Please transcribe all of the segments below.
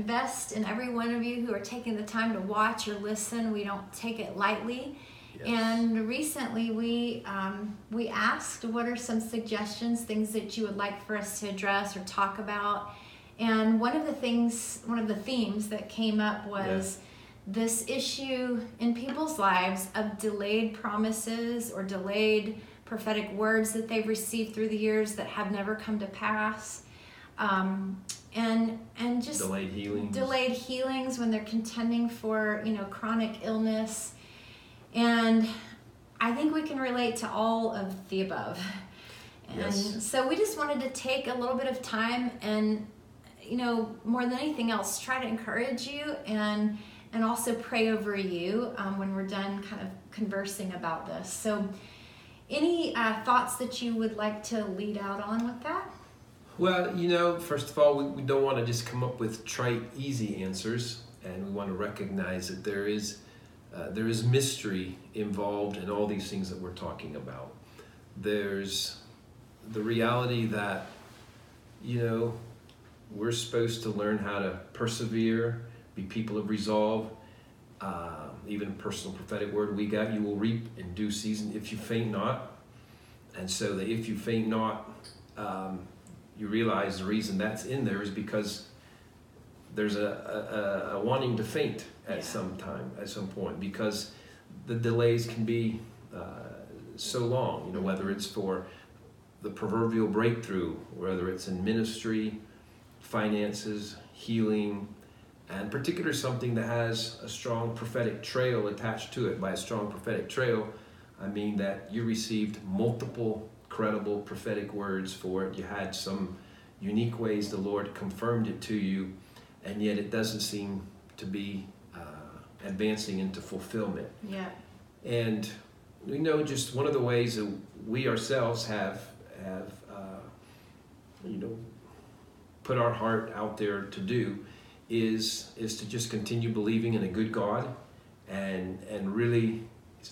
invest in every one of you who are taking the time to watch or listen. We don't take it lightly. Yes. And recently, we um, we asked what are some suggestions, things that you would like for us to address or talk about. And one of the things, one of the themes that came up was this issue in people's lives of delayed promises or delayed prophetic words that they've received through the years that have never come to pass. Um, and and just delayed healings. delayed healings when they're contending for you know chronic illness and i think we can relate to all of the above and Yes. so we just wanted to take a little bit of time and you know more than anything else try to encourage you and and also pray over you um, when we're done kind of conversing about this so any uh, thoughts that you would like to lead out on with that Well, you know, first of all, we, we don't want to just come up with trite, easy answers, and we want to recognize that there is uh, there is mystery involved in all these things that we're talking about. There's the reality that you know we're supposed to learn how to persevere, be people of resolve. Uh, even a personal prophetic word we got, you will reap in due season if you faint not. And so that if you faint not, um, you realize the reason that's in there is because there's a, a, a wanting to faint at Yeah. some time, at some point, because the delays can be uh, so long, you know, whether it's for the proverbial breakthrough, whether it's in ministry, finances, healing, and particular something that has a strong prophetic trail attached to it. By a strong prophetic trail, I mean that you received multiple credible prophetic words for it. You had some unique ways the Lord confirmed it to you, and yet it doesn't seem to be uh, advancing into fulfillment. yeah And we know just one of the ways that we ourselves have have uh, you know put our heart out there to do is is to just continue believing in a good God and and really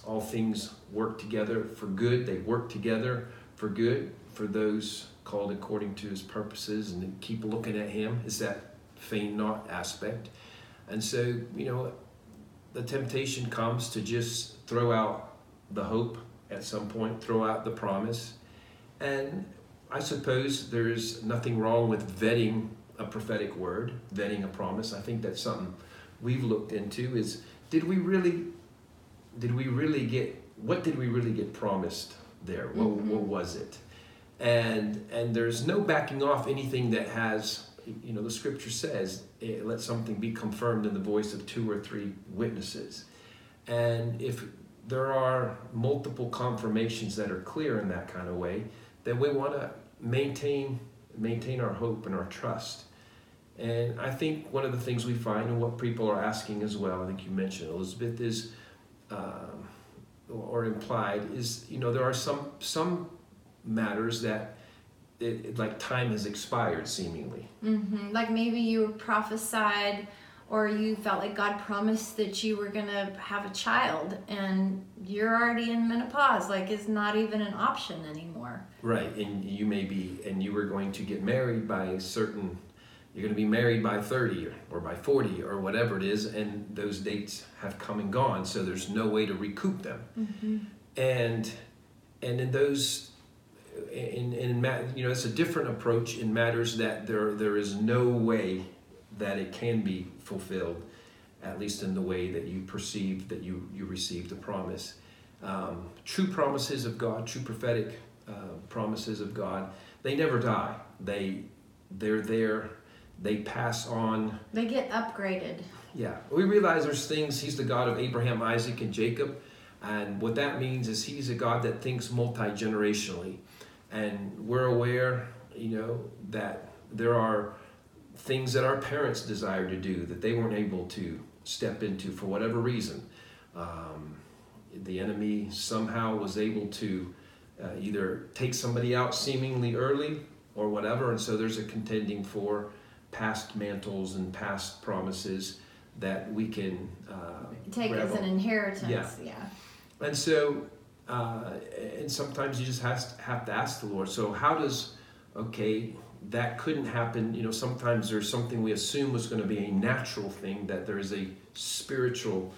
all things work together for good. They work together for good for those called according to his purposes and keep looking at him is that faint not aspect. And so, you know, the temptation comes to just throw out the hope at some point, throw out the promise. And I suppose there's nothing wrong with vetting a prophetic word, vetting a promise. I think that's something we've looked into is did we really did we really get what did we really get promised there? What, what was it? And and there's no backing off anything that has you know the scripture says eh, let something be confirmed in the voice of two or three witnesses. And if there are multiple confirmations that are clear in that kind of way, then we want to maintain maintain our hope and our trust. And I think one of the things we find and what people are asking as well, I think you mentioned Elizabeth, is um, or implied is you know there are some some matters that it, it- like time has expired seemingly. hmm Like maybe you were prophesied or you felt like God promised that you were to have a child and you're already in menopause. Like it's not even an option anymore. Right, and you may be, and you were going to get married by a certain, you're going to be married by 30 or, by 40 or whatever it is, and those dates have come and gone, so there's no way to recoup them. And and in those, in in you know, it's a different approach in matters that there there is no way that it can be fulfilled, at least in the way that you perceive that you you received the promise. Um, true promises of God, true prophetic uh, promises of God, they never die. They they're there. They pass on. They get upgraded. Yeah, we realize there's things. He's the God of Abraham, Isaac, and Jacob, and what that means is He's a God that thinks multi generationally, and we're aware, you know, that there are things that our parents desire to do that they weren't able to step into for whatever reason. Um, the enemy somehow was able to uh, either take somebody out seemingly early or whatever, and so there's a contending for past mantles and past promises that we can uh, Take grab as an inheritance. Yeah. yeah. And so uh, and sometimes you just have to, have to ask the Lord. So how does okay that couldn't happen? You know, sometimes there's something we assume was going to be a natural thing that there is a spiritual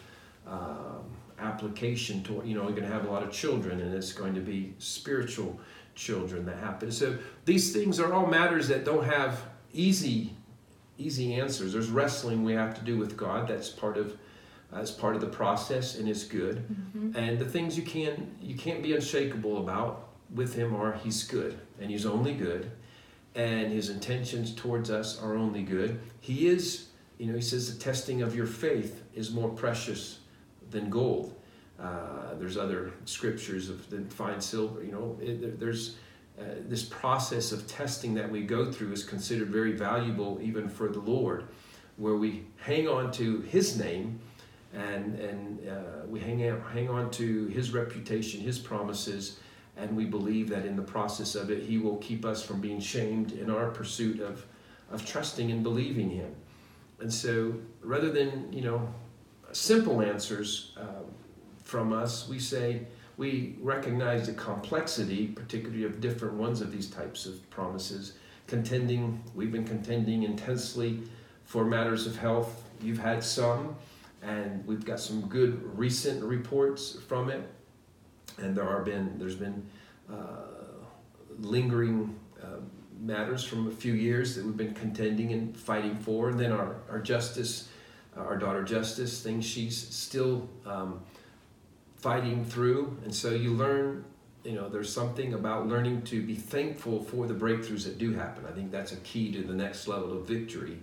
um, application to. You know, you're going to have a lot of children, and it's going to be spiritual children that happen. So these things are all matters that don't have easy easy answers. There's wrestling we have to do with God. That's part of as part of the process and is good. Mm-hmm. And the things you can you can't be unshakable about with him are he's good and he's only good and his intentions towards us are only good. He is, you know, he says the testing of your faith is more precious than gold. Uh, there's other scriptures of the fine silver, you know, it, there's uh, this process of testing that we go through is considered very valuable even for the Lord, where we hang on to his name and and uh, we hang out, hang on to His reputation, His promises, and we believe that in the process of it, He will keep us from being shamed in our pursuit of of trusting and believing Him. And so, rather than you know simple answers um, from us, we say we recognize the complexity, particularly of different ones of these types of promises. Contending, we've been contending intensely for matters of health. You've had some and we've got some good recent reports from it. And there are been there's been uh, lingering uh, matters from a few years that we've been contending and fighting for. And then our our justice, our daughter Justice, things she's still um, fighting through. And so you learn. You know, there's something about learning to be thankful for the breakthroughs that do happen. I think that's a key to the next level of victory.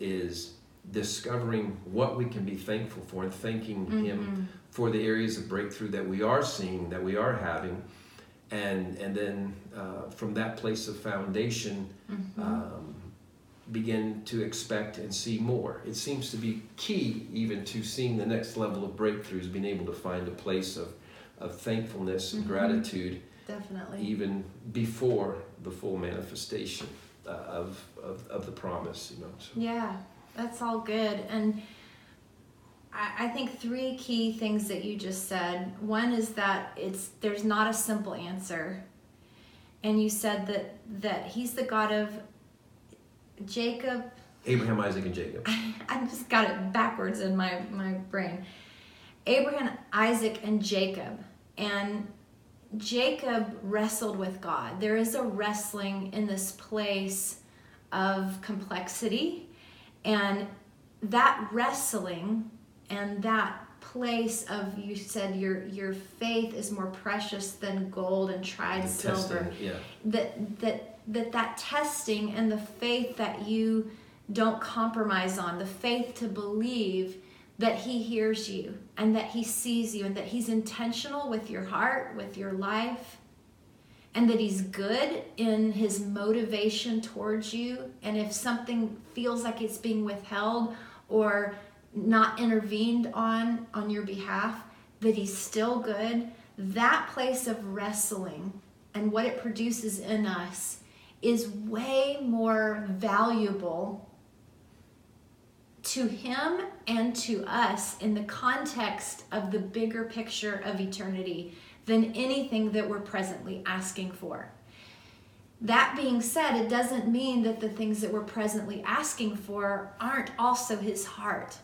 Is discovering what we can be thankful for and thanking mm-hmm. him for the areas of breakthrough that we are seeing that we are having and and then uh, from that place of foundation mm-hmm. um, begin to expect and see more it seems to be key even to seeing the next level of breakthroughs being able to find a place of of thankfulness and mm-hmm. gratitude definitely even before the full manifestation uh, of, of of the promise you know so. yeah that's all good. And I, I think three key things that you just said. One is that it's there's not a simple answer. And you said that that he's the God of Jacob. Abraham, Isaac, and Jacob. I, I just got it backwards in my, my brain. Abraham, Isaac, and Jacob. And Jacob wrestled with God. There is a wrestling in this place of complexity and that wrestling and that place of you said your your faith is more precious than gold and tried and silver. Testing, yeah. That that that that testing and the faith that you don't compromise on, the faith to believe that he hears you and that he sees you and that he's intentional with your heart, with your life, and that he's good in his motivation towards you. And if something feels like it's being withheld or not intervened on on your behalf, that he's still good. That place of wrestling and what it produces in us is way more valuable to him and to us in the context of the bigger picture of eternity than anything that we're presently asking for. That being said, it doesn't mean that the things that we're presently asking for aren't also His heart.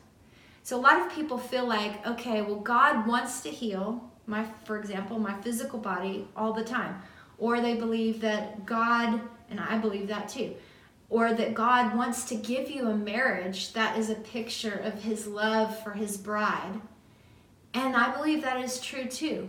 So a lot of people feel like, okay, well, God wants to heal my, for example, my physical body all the time. Or they believe that God, and I believe that too, or that God wants to give you a marriage that is a picture of His love for His bride. And I believe that is true too.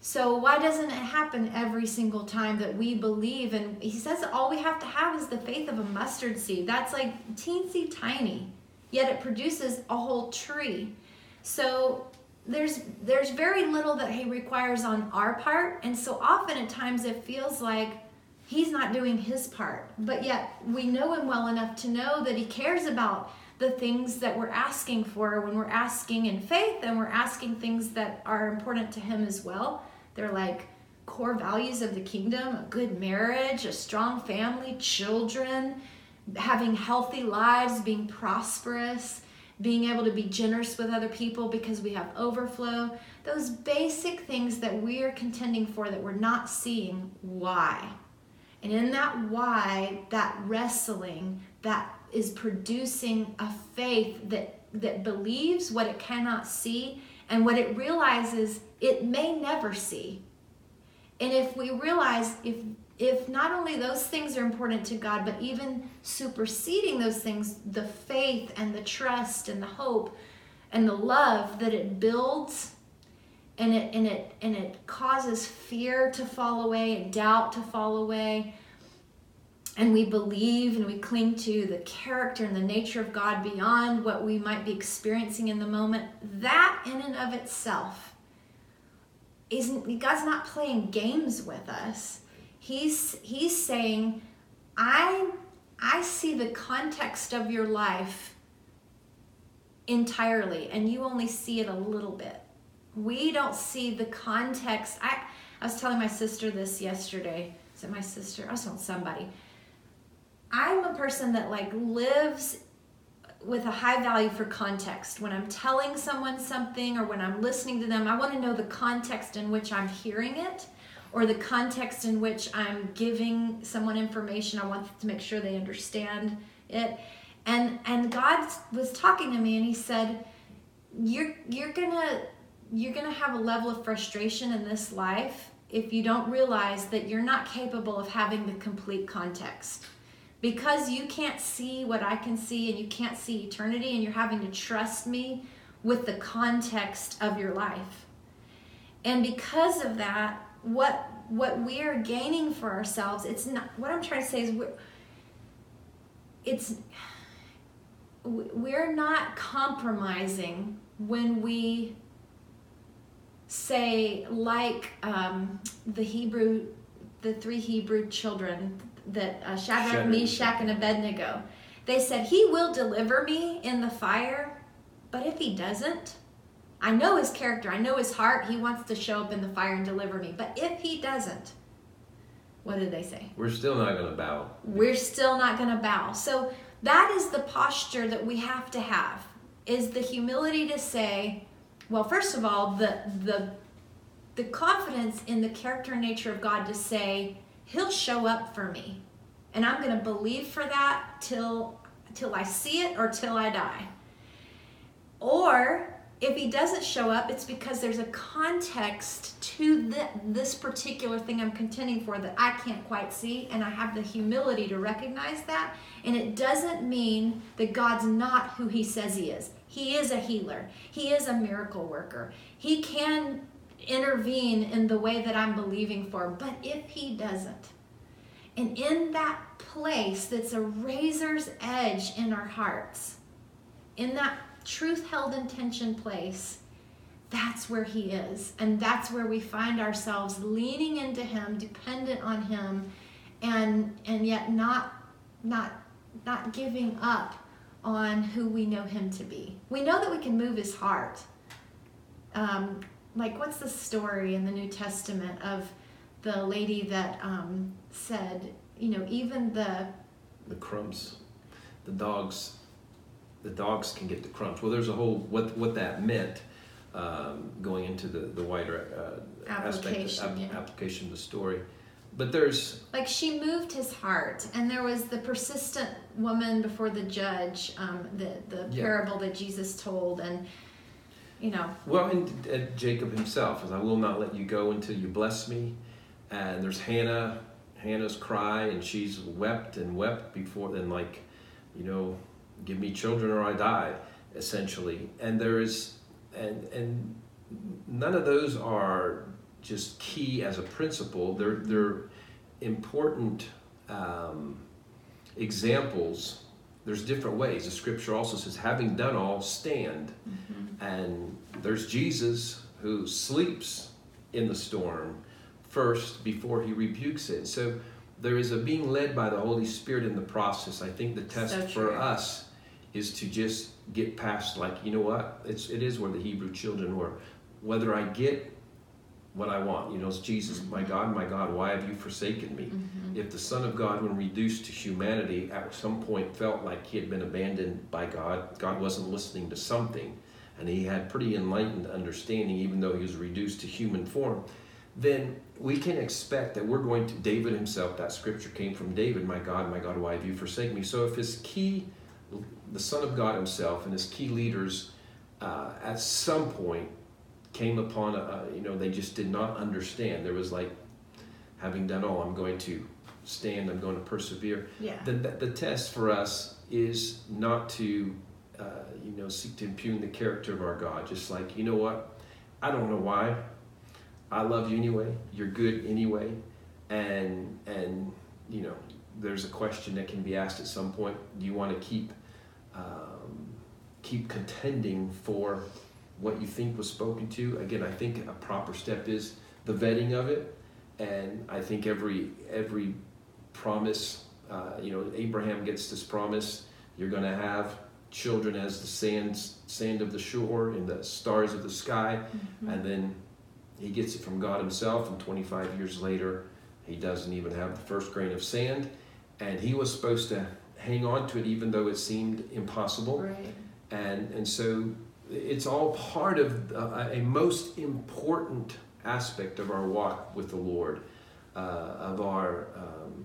So why doesn't it happen every single time that we believe? And he says all we have to have is the faith of a mustard seed. That's like teensy tiny, yet it produces a whole tree. So there's there's very little that he requires on our part, and so often at times it feels like he's not doing his part. But yet we know him well enough to know that he cares about the things that we're asking for when we're asking in faith and we're asking things that are important to him as well. They're like core values of the kingdom a good marriage, a strong family, children, having healthy lives, being prosperous, being able to be generous with other people because we have overflow. those basic things that we are contending for that we're not seeing, why? And in that why, that wrestling, that is producing a faith that that believes what it cannot see and what it realizes it may never see. And if we realize if if not only those things are important to God, but even superseding those things, the faith and the trust and the hope and the love that it builds and it and it and it causes fear to fall away and doubt to fall away and we believe and we cling to the character and the nature of God beyond what we might be experiencing in the moment, that in and of itself isn't God's not playing games with us. He's he's saying, I I see the context of your life entirely and you only see it a little bit. We don't see the context. I I was telling my sister this yesterday. Is it my sister? I was telling somebody I'm a person that like lives with a high value for context. When I'm telling someone something or when I'm listening to them, I want to know the context in which I'm hearing it or the context in which I'm giving someone information. I want to make sure they understand it. And and God was talking to me and he said, "You're you're going to you're going to have a level of frustration in this life if you don't realize that you're not capable of having the complete context." because you can't see what I can see and you can't see eternity and you're having to trust me with the context of your life. And because of that, what what we are gaining for ourselves, it's not what I'm trying to say is we're it's we're not compromising when we say like um, the Hebrew the three Hebrew children that uh, Shadrach, Shadrach, Meshach, and Abednego. They said, He will deliver me in the fire, but if He doesn't, I know His character, I know His heart. He wants to show up in the fire and deliver me. But if He doesn't, what did they say? We're still not going to bow. We're still not going to bow. So that is the posture that we have to have is the humility to say, well, first of all, the the the confidence in the character and nature of God to say, he'll show up for me. And I'm going to believe for that till till I see it or till I die. Or if he doesn't show up, it's because there's a context to the, this particular thing I'm contending for that I can't quite see, and I have the humility to recognize that. And it doesn't mean that God's not who he says he is. He is a healer, he is a miracle worker. He can intervene in the way that I'm believing for. But if He doesn't, and in that place that's a razor's edge in our hearts, in that truth held intention place, that's where He is. And that's where we find ourselves leaning into Him, dependent on Him, and, and yet not, not, not giving up on who we know Him to be. We know that we can move His heart. Um, like what's the story in the New Testament of the lady that um, said, you know, even the the crumbs, the dogs, the dogs can get the crumbs. Well, there's a whole what what that meant um, going into the the wider uh, application, aspect, yeah. application of the story. But there's like she moved his heart, and there was the persistent woman before the judge, um, the the yeah. parable that Jesus told, and you know. Well, and, and Jacob himself, as I will not let you go until you bless me. And there's Hannah, Hannah's cry, and she's wept and wept before then, like, you know, give me children or I die, essentially. And there is, and and none of those are just key as a principle. They're they're important um, examples there's different ways. The scripture also says, having done all, stand. Mm-hmm. And there's Jesus who sleeps in the storm first before he rebukes it. So there is a being led by the Holy Spirit in the process. I think the test so for us is to just get past like, you know what? It's it is where the Hebrew children were. Whether I get what I want. You know, it's Jesus, my God, my God, why have you forsaken me? Mm-hmm. If the Son of God, when reduced to humanity, at some point felt like he had been abandoned by God, God wasn't listening to something. and he had pretty enlightened understanding, even though he was reduced to human form, then we can expect that we're going to, David himself, that scripture came from David, my God, my God, why have you forsaken me? So if his key, the Son of God himself and his key leaders uh, at some point came upon a, you know, they just did not understand. There was like, having done all, I'm going to stand, I'm going to persevere. Yeah. The, the, the test for us is not to, uh, you know, seek to impugn the character of our God. Just like, you know what? I don't know why. I love you anyway. You're good anyway. And, and, you know, there's a question that can be asked at some point. Do you want to keep, um, keep contending for what you think was spoken to? Again, I think a proper step is the vetting of it. And I think every, every promise, uh, you know, Abraham gets this promise you're going to have children as the sands, sand of the shore and the stars of the sky. Mm-hmm. And then he gets it from God himself, and 25 years later, he doesn't even have the first grain of sand. And he was supposed to hang on to it even though it seemed impossible. Right. And, and so it's all part of uh, a most important aspect of our walk with the Lord, uh, of our um,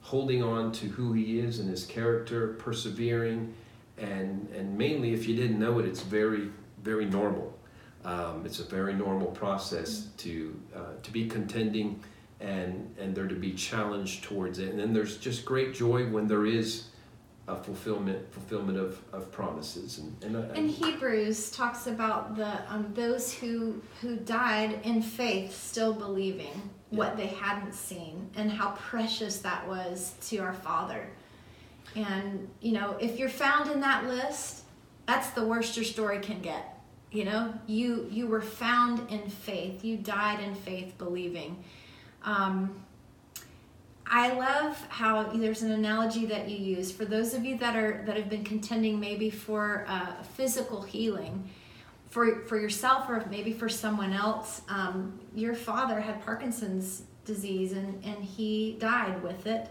holding on to who He is and His character, persevering, and, and mainly, if you didn't know it, it's very, very normal. Um, it's a very normal process to, uh, to be contending and, and there to be challenged towards it. And then there's just great joy when there is a fulfillment fulfillment of, of promises and, and, And Hebrews talks about the um, those who who died in faith, still believing what they hadn't seen, and how precious that was to our Father. And you know, if you're found in that list, that's the worst your story can get. You know, you you were found in faith. You died in faith, believing. Um, I love how there's an analogy that you use for those of you that are that have been contending maybe for uh, physical healing, for for yourself or maybe for someone else. Um, your father had Parkinson's disease and and he died with it.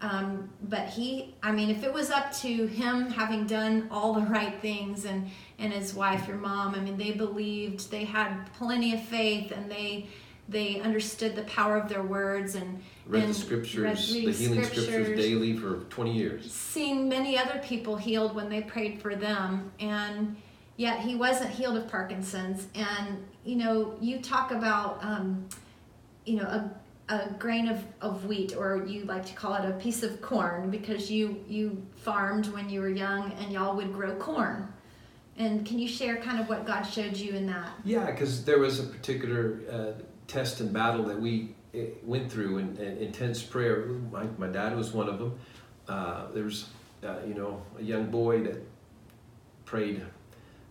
Um, but he, I mean, if it was up to him having done all the right things and and his wife, your mom, I mean, they believed, they had plenty of faith, and they they understood the power of their words and read and the scriptures, read- the healing scriptures. scriptures. daily for 20 years. seen many other people healed when they prayed for them and yet he wasn't healed of parkinson's and you know you talk about um, you know a, a grain of, of wheat or you like to call it a piece of corn because you you farmed when you were young and y'all would grow corn and can you share kind of what god showed you in that Yeah, because there was a particular uh, test and battle that we uh, went through in, in intense prayer. My, my dad was one of them. Uh, there was, uh, you know, a young boy that prayed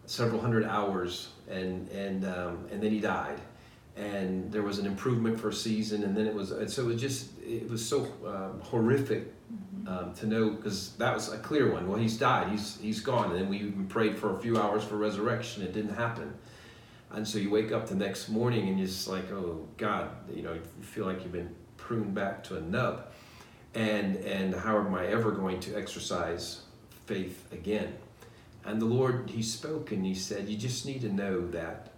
several hundred hours, and and um, and then he died. And there was an improvement for a season, and then it was. And so it was just it was so um, horrific um, to know because that was a clear one. Well, he's died. He's he's gone. And then we even prayed for a few hours for resurrection. It didn't happen. And so you wake up the next morning and you're just like, oh God, you know, you feel like you've been pruned back to a nub. And and how am I ever going to exercise faith again? And the Lord, He spoke and He said, you just need to know that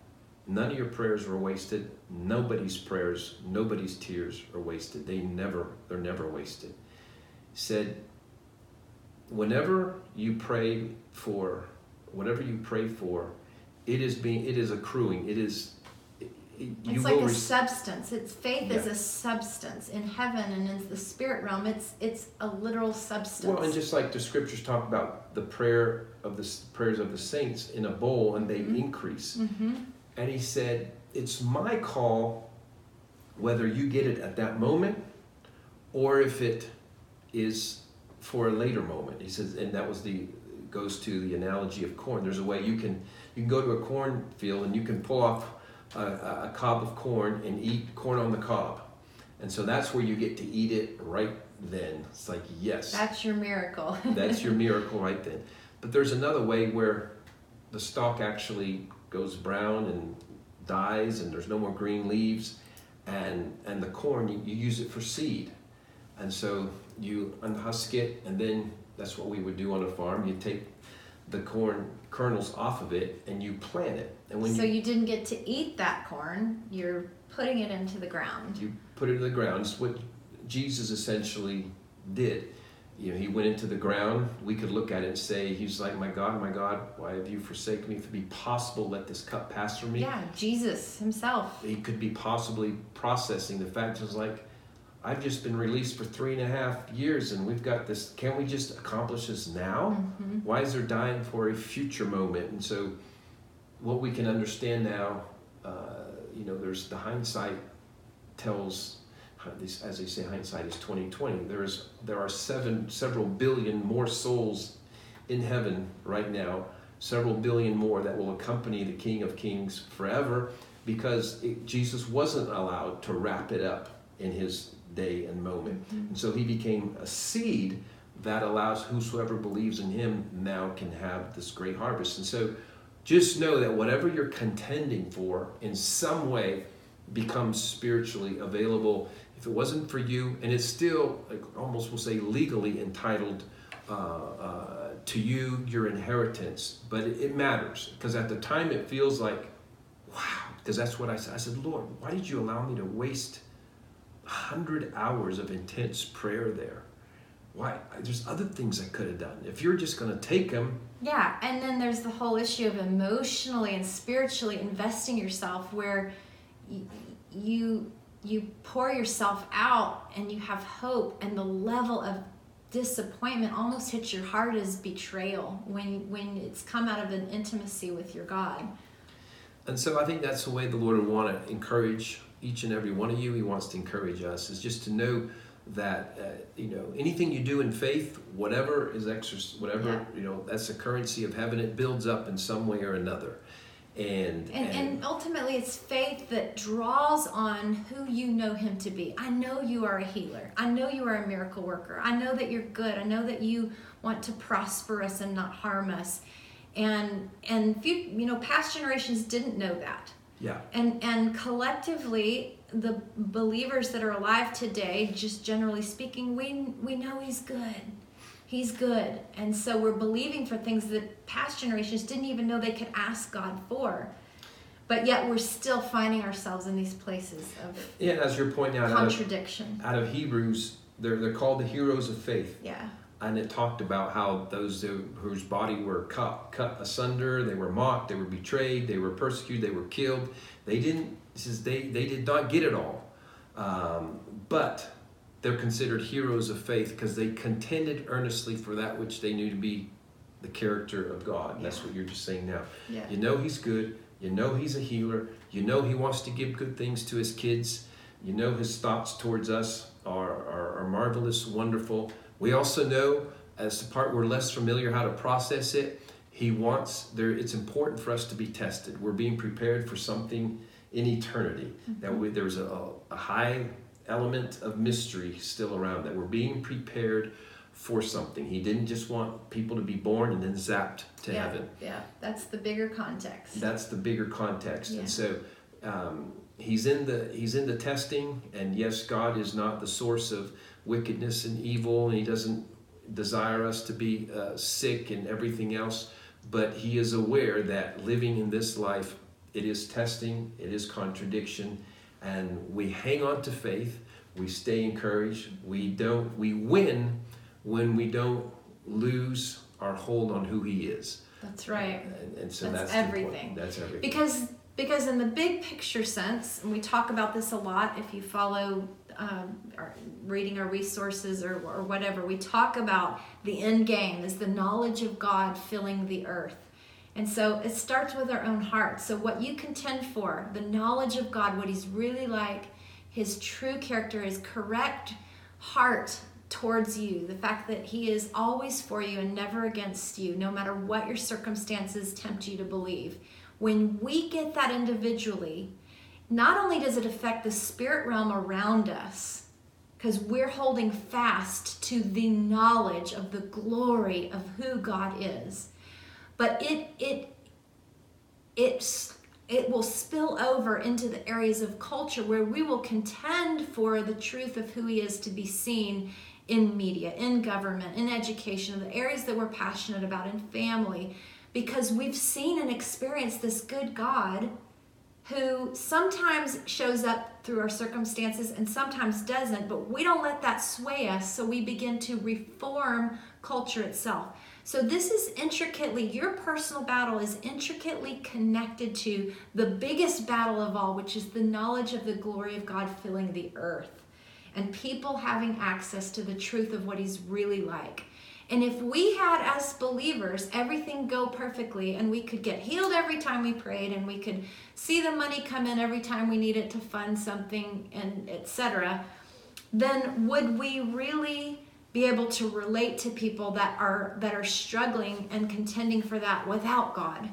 none of your prayers were wasted. Nobody's prayers, nobody's tears are wasted. They never, they're never wasted. He said, whenever you pray for, whatever you pray for, it is being, it is accruing. It is, it, you it's like a substance it's faith is a substance in heaven and in the spirit realm it's it's a literal substance Well, and just like the scriptures talk about the prayer of the prayers of the saints in a bowl, and they Mhm. increase. mm-hmm. And he said, "It's my call whether you get it at that moment, or if it is for a later moment." He says, and that was the goes to the analogy of corn. There's a way you can you can go to a cornfield and you can pull off a, a cob of corn and eat corn on the cob, and so that's where you get to eat it right then. It's like yes, that's your miracle that's your miracle right then. But there's another way where the stalk actually goes brown and dies, and there's no more green leaves, and and the corn you, you use it for seed, and so you unhusk it, and then that's what we would do on a farm. You take the corn kernels off of it and you plant it. And when so you, you didn't get to eat that corn. You're putting it into the ground. you put it in the ground, it's what Jesus essentially did. You know, he went into the ground. We could look at it and say, He's like, My God, my God, why have you forsaken me? If it be possible, let this cup pass from me. Yeah, Jesus himself. He could be possibly processing the fact is like, I've just been released for three and a half years and we've got this. Can we just accomplish this now? Mhm. Why is there dying for a future moment? And so, what we can understand now, uh, you know, there's the hindsight tells, as they say, hindsight is twenty twenty. There's there are seven several billion more souls in heaven right now, several billion more that will accompany the King of Kings forever, because it, Jesus wasn't allowed to wrap it up in his day and moment, and so he became a seed that allows whosoever believes in him now can have this great harvest. And so just know that whatever you're contending for in some way becomes spiritually available. If it wasn't for you, and it's still, like, almost will say, legally entitled uh, uh, to you, your inheritance, but it, it matters because at the time it feels like, wow, because that's what I said. I said, Lord, why did you allow me to waste 100 hours of intense prayer there? Why? There's other things I could have done. If you're just going to take them, Yeah, and then there's the whole issue of emotionally and spiritually investing yourself where y- you you pour yourself out and you have hope and the level of disappointment almost hits your heart as betrayal when when it's come out of an intimacy with your God. And so I think that's the way the Lord would want to encourage each and every one of you. He wants to encourage us is just to know that uh, you know anything you do in faith, whatever is exercise, whatever Yeah. you know, that's the currency of heaven. It builds up in some way or another, and And, and ultimately, it's faith that draws on who you know Him to be. I know you are a healer. I know you are a miracle worker. I know that you're good. I know that you want to prosper us and not harm us. And and few, you know, past generations didn't know that. Yeah, And and collectively, the believers that are alive today, just generally speaking, we we know He's good. He's good. And so we're believing for things that past generations didn't even know they could ask God for. But yet we're still finding ourselves in these places of yeah. As you're pointing out, out of, contradiction. out of Hebrews, they're they're called the heroes of faith. Yeah. And it talked about how those who- whose body were cut cut asunder they were mocked they were betrayed they were persecuted they were killed they didn't says they they did not get it all um, but they're considered heroes of faith because they contended earnestly for that which they knew to be the character of god that's what you're just saying now Yeah. you know he's good. You know he's a healer. You know he wants to give good things to his kids. You know his thoughts towards us are, are, are marvelous, wonderful. We also know, as the part we're less familiar how to process it, he wants there. It's important for us to be tested. We're being prepared for something in eternity. That we, there's a, a high element of mystery still around. That we're being prepared for something. He didn't just want people to be born and then zapped to yeah. heaven. Yeah. That's the bigger context. That's the bigger context, Yeah. and so um, he's in the he's in the testing. And yes, God is not the source of wickedness and evil, and He doesn't desire us to be uh, sick and everything else. But He is aware that living in this life, it is testing, it is contradiction, and we hang on to faith. We stay encouraged. We don't. We win when we don't lose our hold on who He is. That's right. And, and so That's that's, everything. That's everything. because because in the big picture sense and we talk about this a lot if you follow um, reading our resources or, or whatever we talk about the end game is the knowledge of god filling the earth. And so it starts with our own heart. So what you contend for the knowledge of god what he's really like his true character his correct heart towards you the fact that he is always for you and never against you no matter what your circumstances tempt you to believe. When we get that individually, not only does it affect the spirit realm around us, because we're holding fast to the knowledge of the glory of who God is, but it it it's it will spill over into the areas of culture where we will contend for the truth of who he is to be seen in media, in government, in education, the areas that we're passionate about, in family, because we've seen and experienced this good God who sometimes shows up through our circumstances and sometimes doesn't, but we don't let that sway us, so we begin to reform culture itself. So, this is intricately, your personal battle is intricately connected to the biggest battle of all, which is the knowledge of the glory of God filling the earth and people having access to the truth of what He's really like. And if we had, as believers, everything go perfectly and we could get healed every time we prayed and we could see the money come in every time we need it to fund something and etc., then would we really be able to relate to people that are that are struggling and contending for that without God.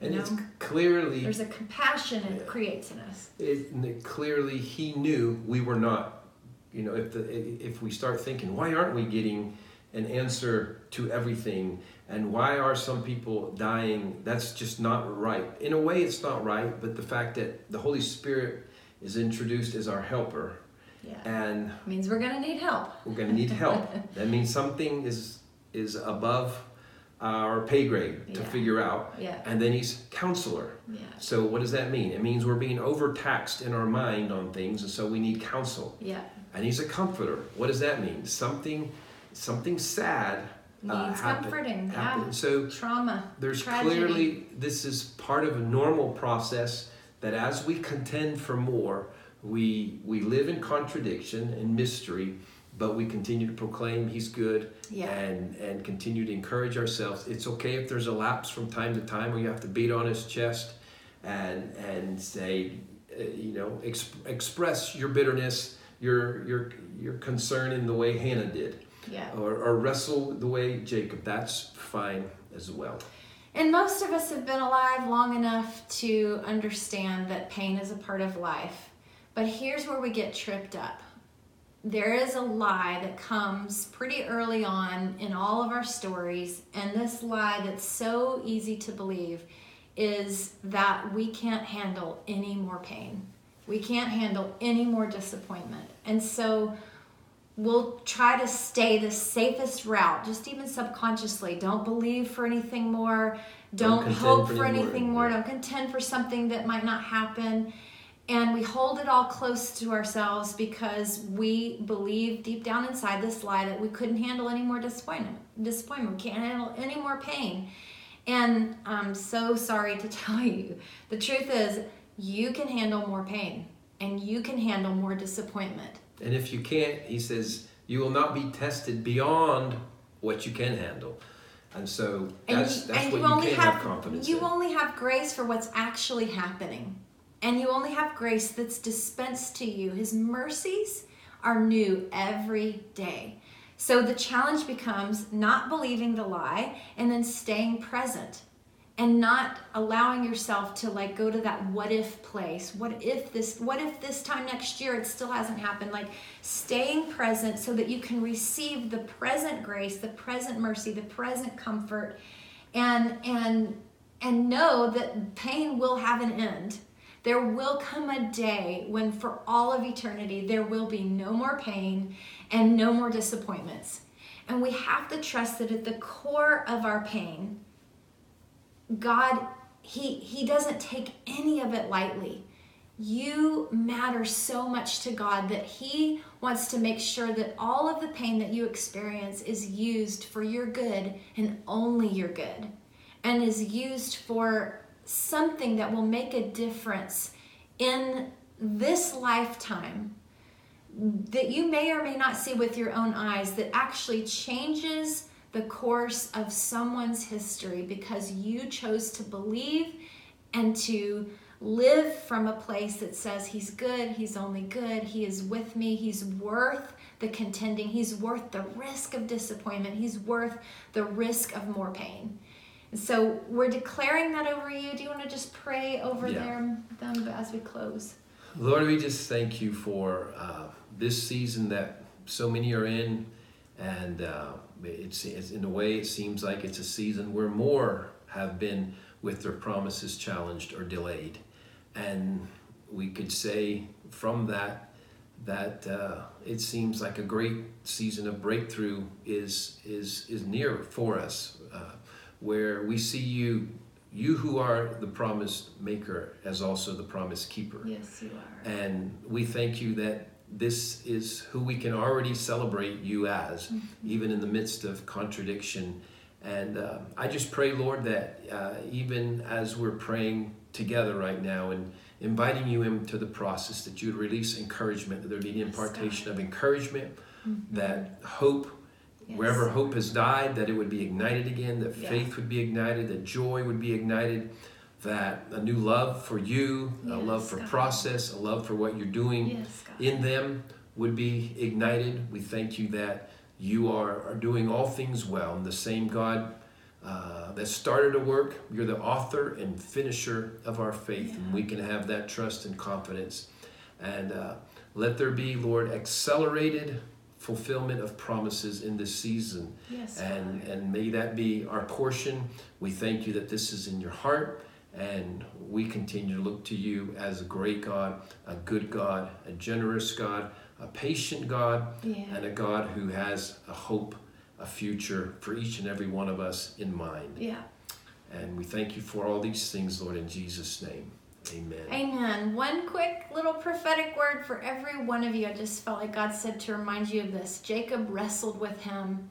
And it's clearly there's a compassion it creates in us. It, clearly, he knew we were not. You know, if the if we start thinking, why aren't we getting an answer to everything, and why are some people dying? That's just not right. In a way, it's not right. But the fact that the Holy Spirit is introduced as our helper yeah. And means we're going to need help. We're going to need help. that means something is is above our pay grade to yeah. figure out. Yeah. And then he's counselor. Yeah. So what does that mean? It means we're being overtaxed in our mind on things, and so we need counsel. Yeah. And he's a comforter. What does that mean? Something something sad uh, needs uh, comforting. Happened. Yeah. So trauma. There's tragedy. clearly this is part of a normal process that as we contend for more, we we live in contradiction and mystery but we continue to proclaim he's good yeah. and and continue to encourage ourselves it's okay if there's a lapse from time to time where you have to beat on his chest and and say uh, you know exp- express your bitterness your your your concern in the way hannah did yeah. or, or wrestle the way jacob that's fine as well and most of us have been alive long enough to understand that pain is a part of life but here's where we get tripped up. There is a lie that comes pretty early on in all of our stories, and this lie that's so easy to believe is that we can't handle any more pain. We can't handle any more disappointment. And so we'll try to stay the safest route, just even subconsciously. Don't believe for anything more. Don't, don't hope for, anything more. more. Don't contend for something that might not happen and we hold it all close to ourselves because we believe deep down inside this lie that we couldn't handle any more disappointment disappointment we can't handle any more pain and i'm so sorry to tell you the truth is you can handle more pain and you can handle more disappointment and if you can't he says you will not be tested beyond what you can handle and so that's, and you, that's and what you, you can have, have confidence you in. only have grace for what's actually happening and you only have grace that's dispensed to you. His mercies are new every day. So the challenge becomes not believing the lie and then staying present and not allowing yourself to like go to that what if place. What if this what if this time next year it still hasn't happened? Like staying present so that you can receive the present grace, the present mercy, the present comfort and and and know that pain will have an end there will come a day when, for all of eternity, there will be no more pain and no more disappointments. And we have to trust that at the core of our pain, God, He, he doesn't take any of it lightly. You matter so much to God that He wants to make sure that all of the pain that you experience is used for your good and only your good, and is used for something that will make a difference in this lifetime that you may or may not see with your own eyes that actually changes the course of someone's history because you chose to believe and to live from a place that says he's good, he's only good, he is with me, he's worth the contending, he's worth the risk of disappointment, he's worth the risk of more pain. So we're declaring that over you. Do you want to just pray over yeah. them, them as we close? Lord, we just thank you for uh, this season that so many are in, and uh, it's, it's in a way it seems like it's a season where more have been with their promises challenged or delayed, and we could say from that that uh, it seems like a great season of breakthrough is is is near for us, uh, where we see you, you who are the promise maker, as also the promise keeper. Yes, you are. And we thank you that this is who we can already celebrate you as, mm-hmm. even in the midst of contradiction. And uh, I just pray, Lord, that uh, even as we're praying together right now and inviting you into the process, that you'd release encouragement, that there'd be an impartation of encouragement, mm-hmm. that hope, yes. wherever hope has died, that it would be ignited again, that yeah. faith would be ignited, that joy would be ignited that a new love for you, yes, a love for God. process, a love for what you're doing yes, in them would be ignited. We thank you that you are, are doing all things well. And the same God uh, that started a work, you're the author and finisher of our faith. Yeah. And we can have that trust and confidence. And uh, let there be, Lord, accelerated fulfillment of promises in this season. Yes, and, and may that be our portion. We thank you that this is in your heart and we continue to look to you as a great God, a good God, a generous God, a patient God, yeah. and a God who has a hope, a future for each and every one of us in mind. Yeah. And we thank you for all these things, Lord, in Jesus' name. Amen. Amen. One quick little prophetic word for every one of you. I just felt like God said to remind you of this. Jacob wrestled with him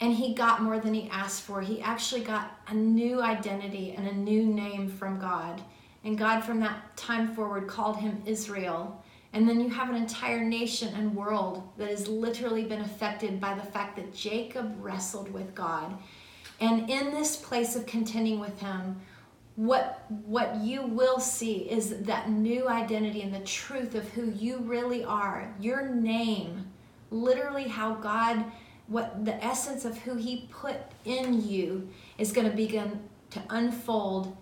and he got more than he asked for. He actually got a new identity and a new name from God. And God, from that time forward, called him Israel. And then you have an entire nation and world that has literally been affected by the fact that Jacob wrestled with God. And in this place of contending with him, what what you will see is that new identity and the truth of who you really are. Your name, literally how God what the essence of who he put in you is going to begin to unfold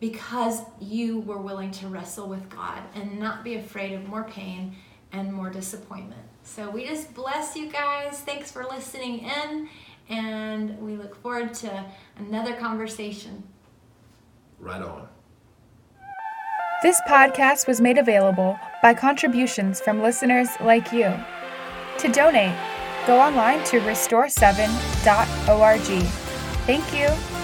because you were willing to wrestle with God and not be afraid of more pain and more disappointment. So we just bless you guys. Thanks for listening in, and we look forward to another conversation. Right on. This podcast was made available by contributions from listeners like you. To donate, go online to restore7.org. Thank you.